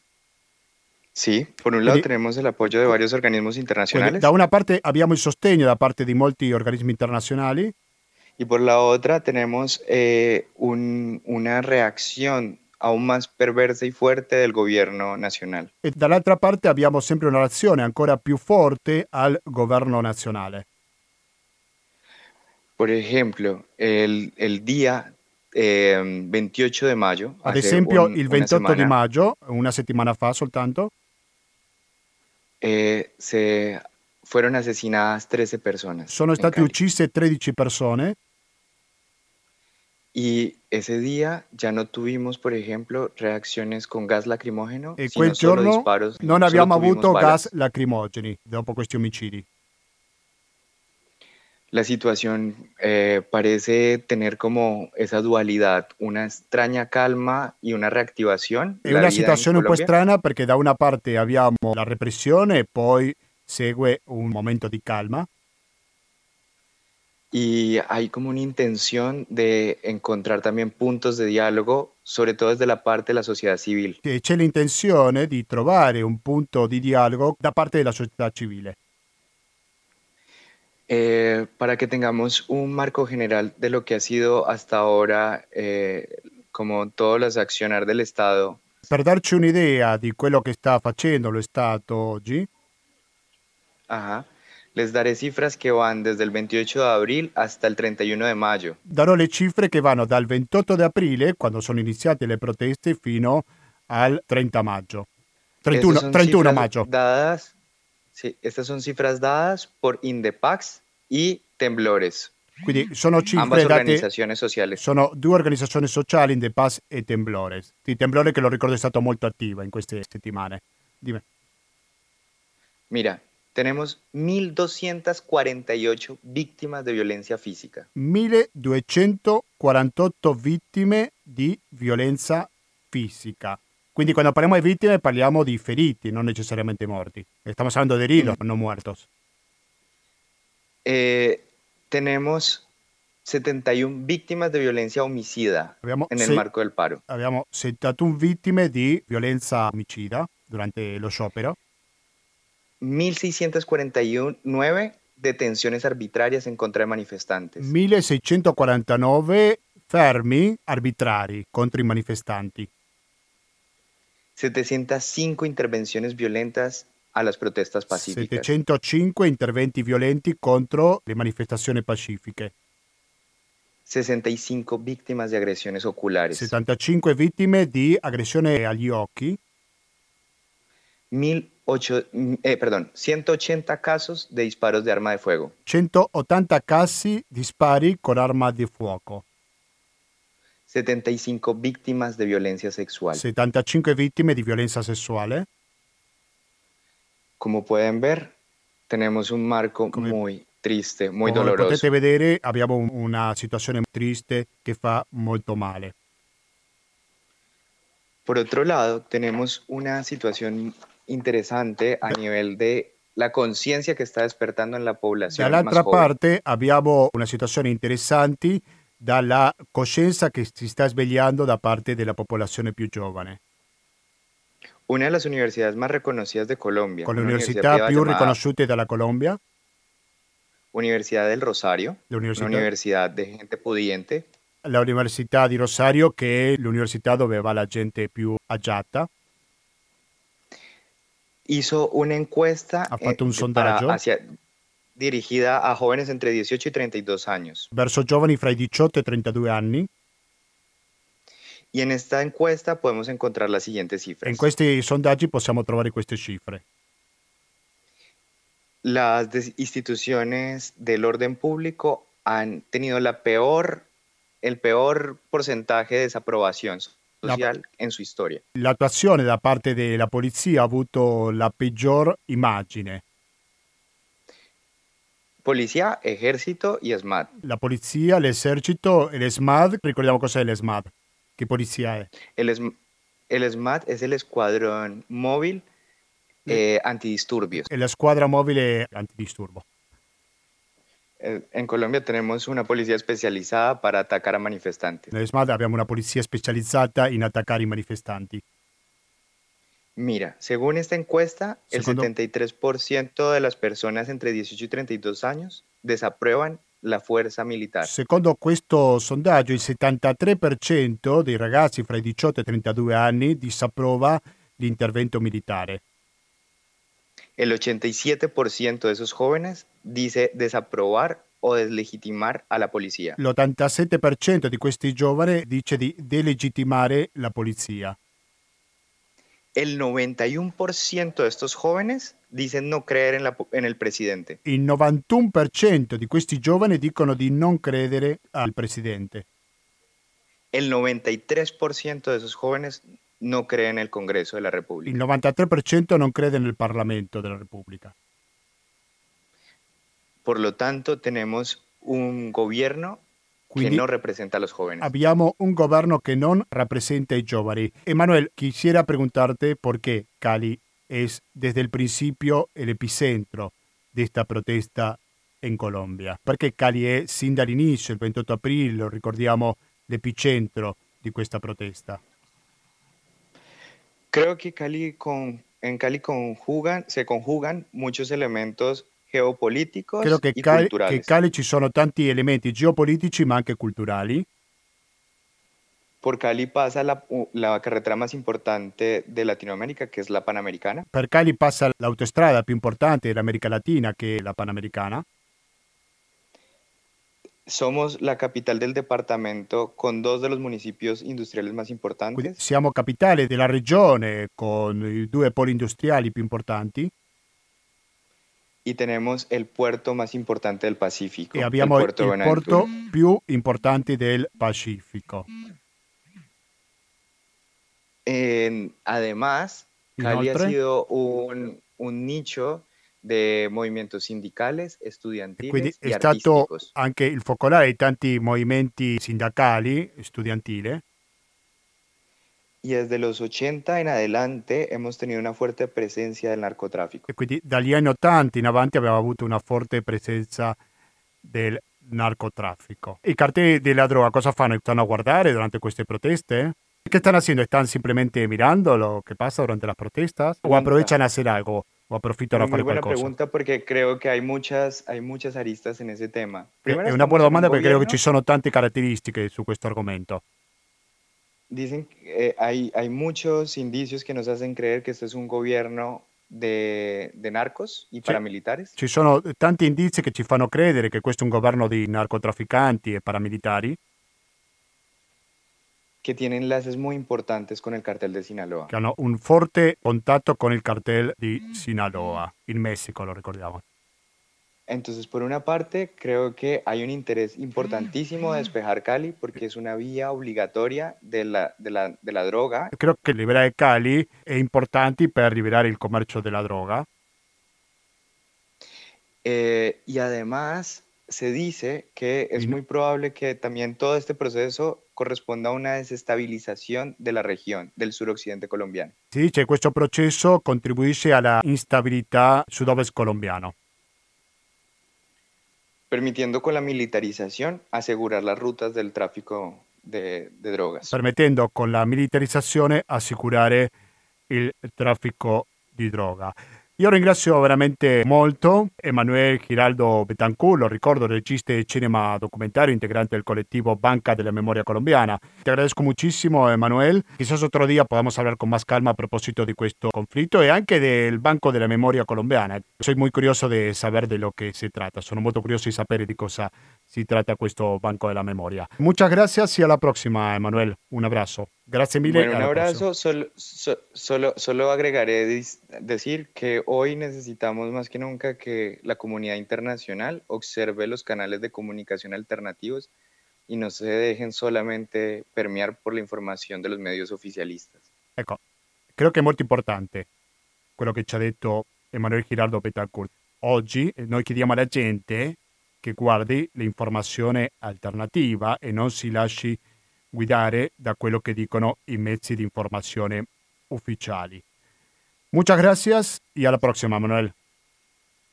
Sí, por un lado Quindi- tenemos el apoyo de varios organismos Quindi internacionales da una parte abbiamo il sostegno da parte di molti organismi internazionali y por la otra tenemos eh, un- una reacción aún más perversa y fuerte del gobierno nacional. e dall'altra parte abbiamo sempre una reazione ancora più forte al governo nazionale. Por ejemplo, el, el día eh, 28 de mayo, Ad esempio, un- il una 28 di semana, maggio, una settimana fa soltanto, eh, se fueron asesinadas 13 personas. sono state uccise 13 persone Y ese día ya no tuvimos, por ejemplo, reacciones con gas lacrimógeno, e sino quel solo giorno disparos. non abbiamo avuto gas lacrimogeni dopo questi omicidi. La situación eh, parece tener como esa dualidad, una extraña calma y una reactivación. È una situazione un po' strana perché da una parte abbiamo la repressione e poi segue un momento di calma Y hay como una intención de encontrar también puntos de diálogo, sobre todo desde la parte de la sociedad civil. c'è l'intenzione di trovare un punto di dialogo da parte della società civile. Eh, para que tengamos un marco general de lo que ha sido hasta ahora, eh, como todos los accionar del Estado, Per darci un'idea di quello che sta facendo lo Stato oggi, ajá, les daré cifras que van desde el 28 de abril hasta el 31 de mayo. darò le cifre che vanno dal 28 di aprile, quando sono iniziate le proteste, fino al 30 maggio. 31, Estas son 31 cifras maggio. Dadas, sí, estas son cifras dadas por Indepax y Temblores, Quindi sono ambas cifre date organizaciones sociales. Sono due organizzazioni sociali, In The Paz e Temblores. Di Temblore che lo ricordo è stato molto attiva in queste settimane. Dime. Mira, tenemos 1.248 víctimas de violencia física. 1248 vittime di violenza fisica. Quindi quando parliamo di vittime parliamo di feriti, non necessariamente morti. Stiamo parlando di heridos, non muertos. Eh, tenemos 71 víctimas de violencia homicida Abbiamo, en el marco del paro. abbiamo 71 vittime di violenza omicida durante lo sciopero. 1.649 detenciones arbitrarias en contra de manifestantes. 1649 fermi arbitrari contro i manifestanti. 705 intervenciones violentas a las protestas pacíficas. 705 interventi violenti contro le manifestazioni pacifiche. 65 víctimas de agresiones oculares. 75 vittime di aggressione agli occhi. 1008, eh, perdón, 180 casos de disparos de arma de fuego. 180 casi di spari con arma di fuoco. 75 víctimas de violencia sexual. 75 vittime di violenza sessuale. Como pueden ver, tenemos un marco Come- muy triste, muy Come doloroso. potete vedere abbiamo un- una situazione triste che fa molto male. Por otro lado, tenemos una situación interesante a nivel de la conciencia que está despertando en la población. Dall'altra parte abbiamo una situazione interessante dalla coscienza che si sta svegliando da parte della popolazione più giovane. Una de las universidades más reconocidas de Colombia, Con le una università più llamada riconosciute dalla Colombia, Universidad del Rosario, l'università, de gente pudiente, la Università di Rosario, che è l'università dove va la gente più agiata, hizo una encuesta Ha fatto un sondaggio. para- hacia- dirigida a jóvenes entre 18 y 32 años. verso giovani fra i 18 e i 32 anni. Y en esta encuesta podemos encontrar las siguientes cifras. In questi sondaggi possiamo trovare queste cifre. Las instituciones del orden público han tenido la peor, el peor porcentaje de desaprobación La- social en su historia. L'attuazione da parte della polizia ha avuto la peggior immagine. Policía, ejército y SMAT. La polizia, l'esercito e l'ESMAD, ricordiamo cos'è l'ESMAD, che polizia è? El, ESM- el SMAT es el escuadrón móvil eh, antidisturbios. È la squadra mobile antidisturbo. Eh, en Colombia tenemos una policía especializada para atacar a manifestantes. Nell'ESMAD abbiamo una polizia specializzata in attaccare i manifestanti. Mira, según esta encuesta, el Segundo. 73% de las personas entre 18 y 32 años desaprueban la fuerza militar. Secondo questo sondaggio, il 73% dei ragazzi fra i 18 e i 32 anni disapprova l'intervento militare. El 87% de esos jóvenes dice desaprobar o deslegitimar a la policía. L'87% di questi giovani dice di delegittimare la polizia. El 91% de estos jóvenes dicen no creer en, la en el presidente. Il 91% di questi giovani dicono di non credere al presidente. El 93% de esos jóvenes no creen en el Congreso de la Il República. 93% non crede nel Parlamento della Repubblica. Por lo tanto, tenemos un gobierno Quindi no representa a los jóvenes. abbiamo un governo che non rappresenta i giovani. Emanuel, quisiera preguntarte por qué Cali es desde el principio el epicentro de esta protesta in Colombia. Perché Cali è sin dall'inizio, il 28 aprile, lo ricordiamo, l'epicentro di questa protesta. Creo que Cali con, en Cali conjugan, se conjugan muchos elementos geopolíticos Credo che, Cali, che Cali ci sono tanti elementi geopolitici ma anche culturali. Por Cali pasa la, la carretera más importante de Latinoamérica, que es la Panamericana. Per Cali passa l'autostrada più importante dell'America Latina che è la Panamericana. Somos la capital del departamento con dos de los municipios industriales más Quindi importantes. siamo capitale della regione con i due poli industriali più importanti Y tenemos el puerto más importante del Pacífico, e el abbiamo il puerto Buenaventura. porto più importante del Pacifico. En- además, Cali ha sido un, un nicho de movimientos sindicales, E estudiantiles quindi y è stato anche il focolare di tanti movimenti sindacali, studentili, Y desde los 80 en adelante hemos tenido una fuerte presencia del narcotráfico. e quindi dagli anni 80 in avanti abbiamo avuto una forte presenza del narcotraffico. I cartelli della droga cosa fanno? Stanno a guardare durante queste proteste? ¿Qué están haciendo? ¿Están simplemente mirando lo que pasa durante las protestas? ¿O aprovechan a hacer algo? o approfittano a fare buena qualcosa? pregunta porque creo que hay muchas, hay muchas aristas en ese tema. È Primero è una buona en un domanda perché credo che ci gobierno- sono tante caratteristiche su questo argomento. Dicen que eh, hay, hay muchos indicios que nos hacen creer que este es un gobierno de, de narcos y paramilitares Ci sono tanti indizi che ci fanno credere che questo è un governo di narcotrafficanti e paramilitari que tienen enlaces muy importantes con el cartel de Sinaloa. che hanno un forte contatto con il cartel di Sinaloa, in Messico, lo ricordiamo. Entonces, por una parte, creo que hay un interés importantísimo de despejar Cali porque es una vía obligatoria de la, de la, de la droga. Credo che liberare Cali è importante per liberare il commercio della droga. Eh, y además se dice que es muy probable que también todo este proceso corresponda a una desestabilización de la región del suroccidente colombiano. Si dice che questo processo contribuisce alla instabilità sud-ovest colombiano, permitiendo con la militarización asegurar las rutas del tráfico de, de drogas. permettendo con la militarizzazione assicurare il traffico di droga. Io ringrazio veramente molto Emanuele Giraldo Betancourt, lo ricordo, regista di cinema documentario, integrante del collettivo Banca de la Memoria Colombiana. Te agradezco muchísimo, Emanuel. Quizás otro día podamos hablar con más calma a propósito di questo conflitto e anche del Banco della Memoria Colombiana. Soy muy curioso di sapere di lo che si tratta, sono molto curioso di sapere di cosa si tratta questo Banco della Memoria. Muchas gracias y a la próxima, Emanuel. Un abrazo. Grazie mille. Bueno, un abrazo. Solo, so- solo, solo agregaré decir que hoy necesitamos más que nunca que la comunidad internacional observe los canales de comunicación alternativos y no se dejen solamente permear por la información de los medios oficialistas. Ecco, credo che è molto importante quello che ci ha detto Emanuele Girardo Betancourt. Oggi eh, noi chiediamo alla gente che guardi l'informazione alternativa e non si lasci guidare da quello che dicono i mezzi di informazione ufficiali. Muchas gracias y a la prossima, Manuel.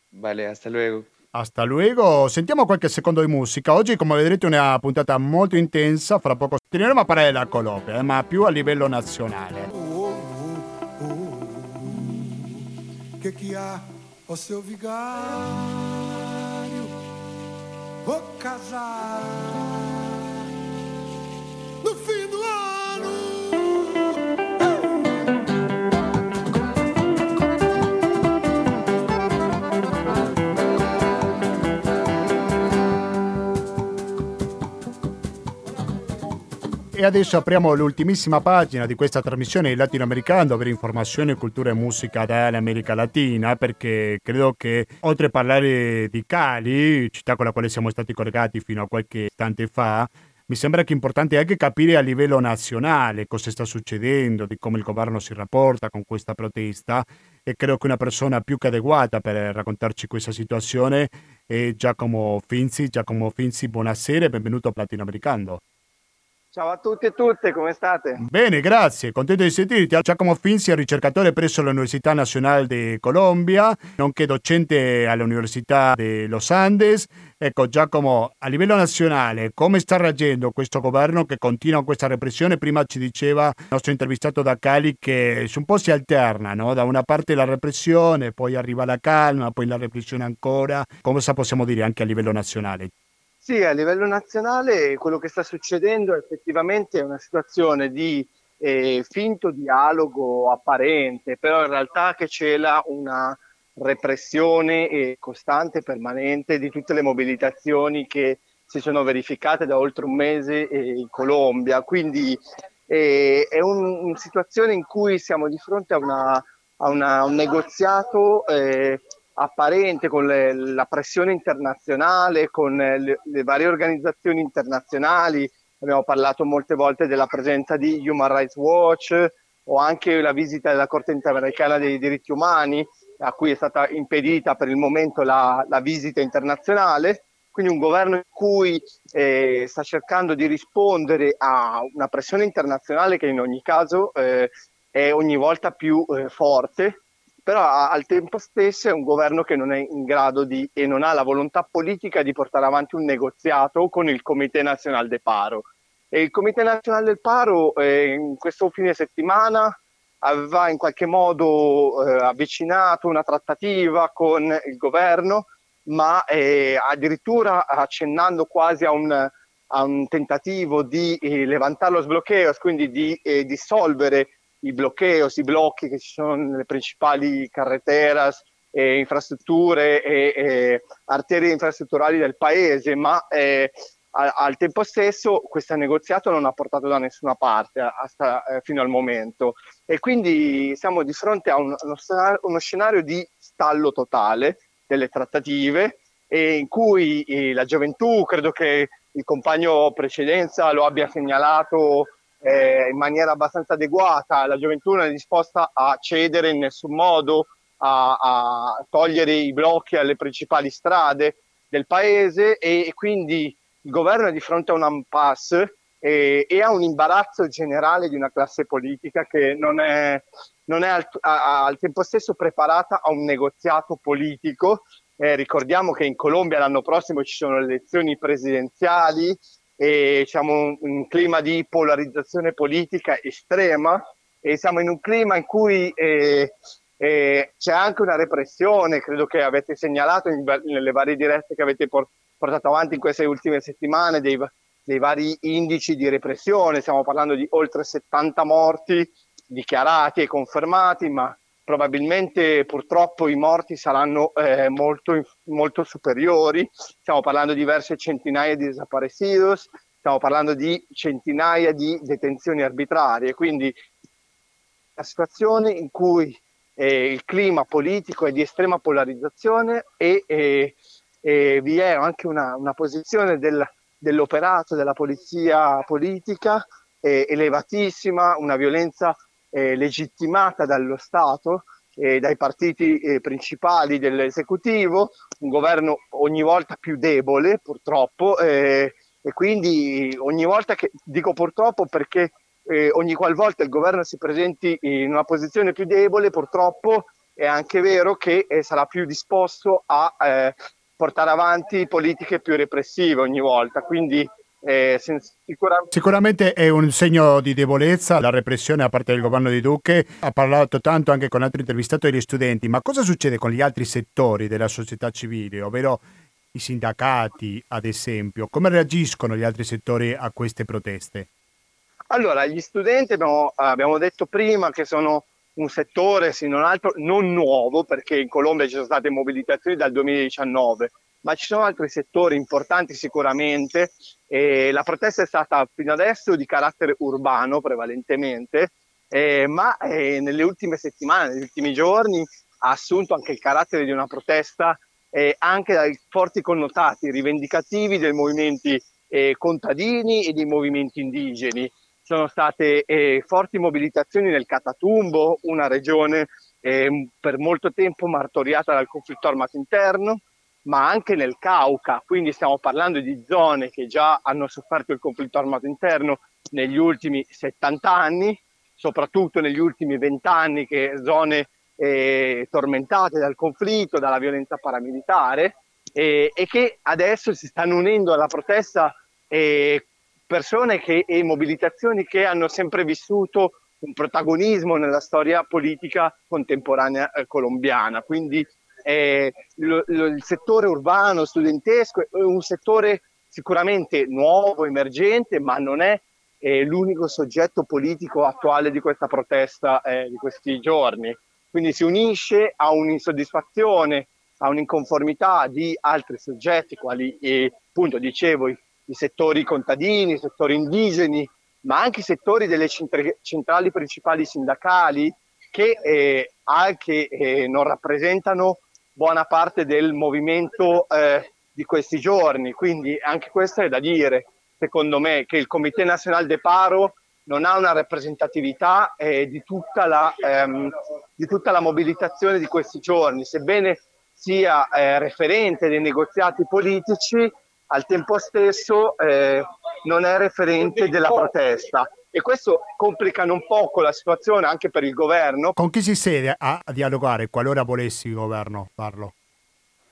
Vale, hasta luego. Hasta luego, sentiamo qualche secondo di musica. Oggi, come vedrete, è una puntata molto intensa. Fra poco continueremo a parlare della Colombia, eh, ma più a livello nazionale. Oh, oh, oh. Que que Vou casar E adesso apriamo l'ultimissima pagina di questa trasmissione latinoamericana dove informazione, cultura e musica dall'America Latina perché credo che oltre a parlare di Cali, città con la quale siamo stati collegati fino a qualche istante fa, mi sembra che è importante anche capire a livello nazionale cosa sta succedendo, di come il governo si rapporta con questa protesta e credo che una persona più che adeguata per raccontarci questa situazione è Giacomo Finzi. Giacomo Finzi, buonasera e benvenuto a Latinoamericano. Ciao a tutti e tutte, come state? Bene, grazie, contento di sentirti. Giacomo Finzi è ricercatore presso l'Università Nazionale di Colombia, nonché docente all'Università di Los Andes. Ecco, Giacomo, a livello nazionale, come sta reagendo questo governo che continua questa repressione? Prima ci diceva il nostro intervistato da Cali che un po' si alterna, no? Da una parte la repressione, poi arriva la calma, poi la repressione ancora. Cosa possiamo dire anche a livello nazionale? Sì, a livello nazionale quello che sta succedendo effettivamente è una situazione di eh, finto dialogo apparente, però in realtà che cela una repressione eh, costante e permanente di tutte le mobilitazioni che si sono verificate da oltre un mese eh, in Colombia. Quindi eh, è un- una situazione in cui siamo di fronte a, una- a una- un negoziato apparente con le- la pressione internazionale, con eh, le, le varie organizzazioni internazionali. Abbiamo parlato molte volte della presenza di Human Rights Watch o anche la visita della Corte Interamericana dei diritti umani, a cui è stata impedita per il momento la, la visita internazionale. Quindi un governo in cui eh, sta cercando di rispondere a una pressione internazionale che in ogni caso eh, è ogni volta più eh, forte, però a- al tempo stesso è un governo che non è in grado di e non ha la volontà politica di portare avanti un negoziato con il Comité Nazionale del Paro. E il Comité Nazionale del Paro eh, in questo fine settimana aveva in qualche modo eh, avvicinato una trattativa con il governo, ma eh, addirittura accennando quasi a un, a un tentativo di eh, levantare lo sbloccheo, quindi di eh, dissolvere i bloquei, i blocchi che ci sono nelle principali carreteras, eh, infrastrutture e eh, arterie infrastrutturali del paese, ma eh, al tempo stesso questo negoziato non ha portato da nessuna parte hasta, eh, fino al momento. E quindi siamo di fronte a un, uno, scenario, uno, scenario, di stallo totale delle trattative e in cui eh, la gioventù, credo che il compagno precedenza lo abbia segnalato eh, in maniera abbastanza adeguata, la gioventù non è disposta a cedere in nessun modo, a, a togliere i blocchi alle principali strade del paese e, e quindi il governo è di fronte a un impasse e, e, a un imbarazzo generale di una classe politica che non è, non è al, a, al, tempo stesso preparata a un negoziato politico. Eh, ricordiamo che in Colombia l'anno prossimo ci sono le elezioni presidenziali e siamo in un clima di polarizzazione politica estrema e siamo in un clima in cui eh, eh, c'è anche una repressione, credo che avete segnalato in, nelle varie dirette che avete portato portato avanti in queste ultime settimane dei, dei vari indici di repressione, stiamo parlando di oltre 70 morti dichiarati e confermati, ma probabilmente purtroppo i morti saranno eh, molto, molto superiori, stiamo parlando di diverse centinaia di desaparecidos, stiamo parlando di centinaia di detenzioni arbitrarie, quindi la situazione in cui eh, il clima politico è di estrema polarizzazione e eh, e vi è anche una, una posizione del, dell'operato della polizia politica eh, elevatissima, una violenza eh, legittimata dallo Stato e dai partiti eh, principali dell'esecutivo, un governo ogni volta più debole purtroppo eh, e quindi ogni volta che dico purtroppo perché eh, ogni qualvolta il governo si presenti in una posizione più debole purtroppo è anche vero che eh, sarà più disposto a eh, portare avanti politiche più repressive ogni volta. Quindi eh, sicuramente... sicuramente... è un segno di debolezza la repressione a parte del governo di Duque. Ha parlato tanto anche con altri intervistatori e studenti, ma cosa succede con gli altri settori della società civile, ovvero i sindacati, ad esempio? Come reagiscono gli altri settori a queste proteste? Allora, gli studenti abbiamo, abbiamo detto prima che sono un settore, se non altro, non nuovo, perché in Colombia ci sono state mobilitazioni dal 2019, ma ci sono altri settori importanti sicuramente. E la protesta è stata fino adesso di carattere urbano prevalentemente, eh, ma eh, nelle ultime settimane, negli ultimi giorni, ha assunto anche il carattere di una protesta eh, anche dai forti connotati rivendicativi dei movimenti eh, contadini e dei movimenti indigeni sono state eh, forti mobilitazioni nel Catatumbo, una regione eh, per molto tempo martoriata dal conflitto armato interno, ma anche nel Cauca, quindi stiamo parlando di zone che già hanno sofferto il conflitto armato interno negli ultimi 70 anni, soprattutto negli ultimi 20 anni, che zone eh, tormentate dal conflitto, dalla violenza paramilitare, e che adesso si stanno unendo alla protesta eh, persone che, e mobilitazioni che hanno sempre vissuto un protagonismo nella storia politica contemporanea eh, colombiana. Quindi eh, lo, lo, il settore urbano, studentesco è un settore sicuramente nuovo, emergente, ma non è eh, l'unico soggetto politico attuale di questa protesta eh, di questi giorni. Quindi si unisce a un'insoddisfazione, a un'inconformità di altri soggetti, quali eh, appunto dicevo i i settori contadini, i settori indigeni, ma anche i settori delle centrali principali sindacali che eh, anche eh, non rappresentano buona parte del movimento eh, di questi giorni. Quindi anche questo è da dire, secondo me, che il Comité Nazionale de Paro non ha una rappresentatività eh, di tutta, la, ehm, di, tutta la, mobilitazione di questi giorni, sebbene sia eh, referente dei negoziati politici, al tempo stesso eh, non è referente della protesta e questo complica un poco la situazione anche per il governo. Con chi si siede a, dialogare qualora volessi il governo farlo?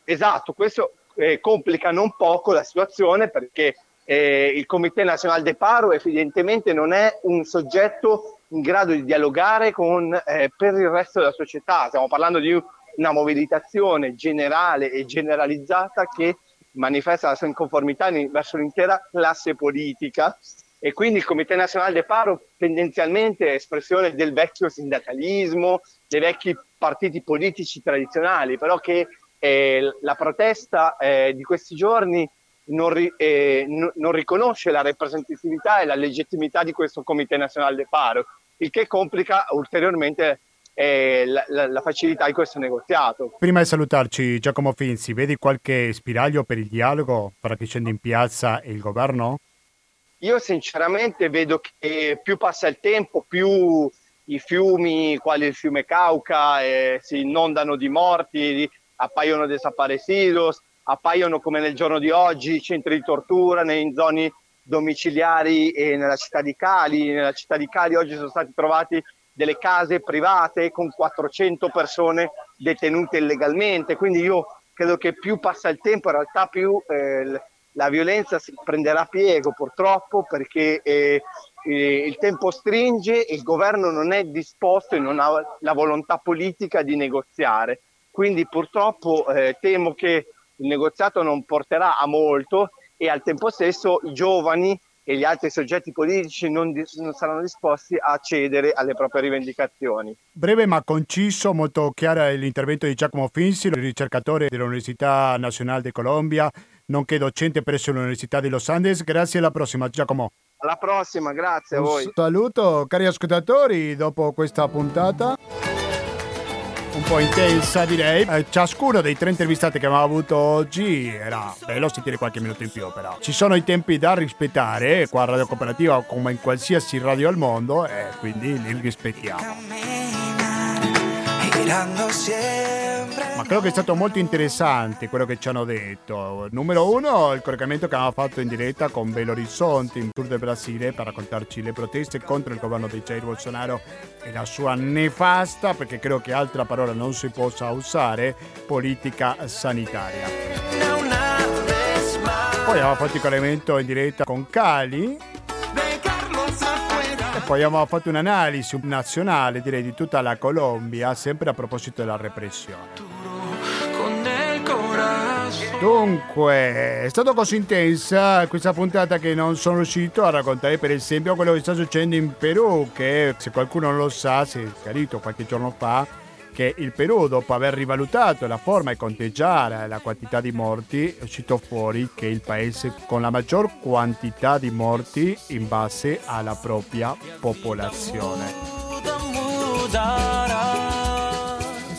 Esatto, questo eh, complica un poco la situazione perché eh, il Comité Nazionale de Paro evidentemente non è un soggetto in grado di dialogare con, eh, per il resto della società. Stiamo parlando di una mobilitazione generale e generalizzata che manifesta la sua inconformità verso l'intera classe politica e quindi il Comité Nazionale de Paro tendenzialmente è espressione del vecchio sindacalismo, dei vecchi partiti politici tradizionali, però che eh, la protesta eh, di questi giorni non, ri, eh, n- non, riconosce la rappresentatività e la legittimità di questo Comité Nazionale de Paro, il che complica ulteriormente eh, la, la, la, facilità di questo negoziato. Prima di salutarci, Giacomo Finzi, vedi qualche spiraglio per il dialogo fra chi scende in piazza e il governo? Io sinceramente vedo che più passa il tempo, più i fiumi, quali il fiume Cauca, eh, si inondano di morti, appaiono desaparecidos, appaiono come nel giorno di oggi centri di tortura nei zone domiciliari e nella città di Cali. Nella città di Cali oggi sono stati trovati delle case private con 400 persone detenute illegalmente. Quindi io credo che più passa il tempo, in realtà più eh, la violenza prenderà piego purtroppo perché eh, eh, il tempo stringe e il governo non è disposto e non ha la volontà politica di negoziare. Quindi purtroppo eh, temo che il negoziato non porterà a molto e al tempo stesso i giovani e gli altri soggetti politici non, di- non, saranno disposti a cedere alle proprie rivendicazioni. Breve ma conciso, molto chiaro l'intervento di Giacomo Finzi, ricercatore dell'Università Nazionale di Colombia, nonché docente presso l'Università di Los Andes. Grazie alla prossima Giacomo. Alla prossima, grazie a voi. Un saluto cari ascoltatori dopo questa puntata un po' intensa direi. Eh, ciascuno dei tre intervistati che abbiamo avuto oggi era bello sentire qualche minuto in più però. Ci sono i tempi da rispettare qua a Radio Cooperativa come in qualsiasi radio al mondo e quindi li rispettiamo. Ma credo che è stato molto interessante quello che ci hanno detto. Numero uno, il collegamento che abbiamo fatto in diretta con Belo Horizonte in Tour del Brasile per raccontarci le proteste contro il governo di Jair Bolsonaro e la sua nefasta, perché credo che altra parola non si possa usare, politica sanitaria. Poi abbiamo fatto il collegamento in diretta con Cali poi abbiamo fatto un'analisi nazionale, direi, di tutta la Colombia, sempre a proposito della repressione. Dunque, è stato così intensa questa puntata che non sono riuscito a raccontare per esempio quello che sta succedendo in Perù, che se qualcuno non lo sa, si è chiarito qualche giorno fa, che il Perù, dopo aver rivalutato la forma e conteggiare la quantità di morti, è uscito fuori che è il paese con la maggior quantità di morti in base alla propria popolazione.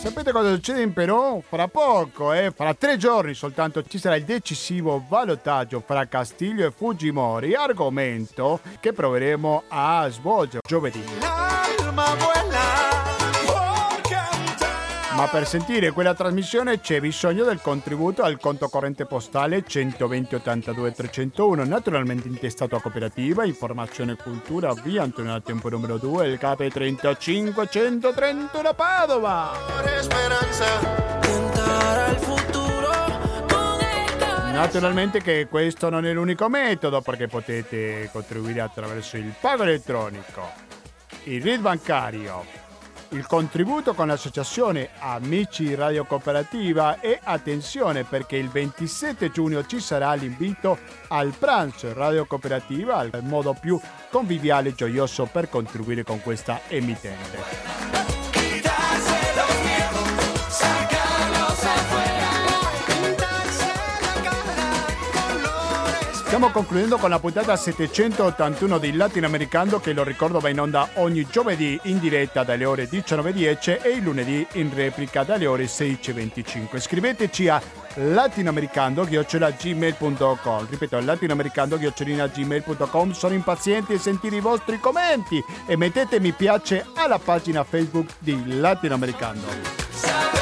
Sapete cosa succede in Perù? Fra poco, eh? fra tre giorni soltanto, ci sarà il decisivo valutaggio fra Castiglio e Fujimori, argomento che proveremo a svolgere giovedì. L'alma vuela. Ma per sentire quella trasmissione c'è bisogno del contributo al conto corrente postale 120 82 301, naturalmente intestato a cooperativa, informazione e cultura, via Antonio Tempo numero 2, il KP 35 131 Padova. Naturalmente che questo non è l'unico metodo perché potete contribuire attraverso il pago elettronico, il RID bancario, il contributo con l'associazione Amici Radio Cooperativa e attenzione perché il 27 giugno ci sarà l'invito al pranzo Radio Cooperativa, il modo più conviviale e gioioso per contribuire con questa emittente. Stiamo concludendo con la puntata 781 di Latinoamericano che lo ricordo va in onda ogni giovedì in diretta dalle ore 19.10 e il lunedì in replica dalle ore 16.25. Scriveteci a latinoamericando-gmail.com Ripeto, latinoamericando-gmail.com Sono impaziente di sentire i vostri commenti e mettete mi piace alla pagina Facebook di Latinoamericano.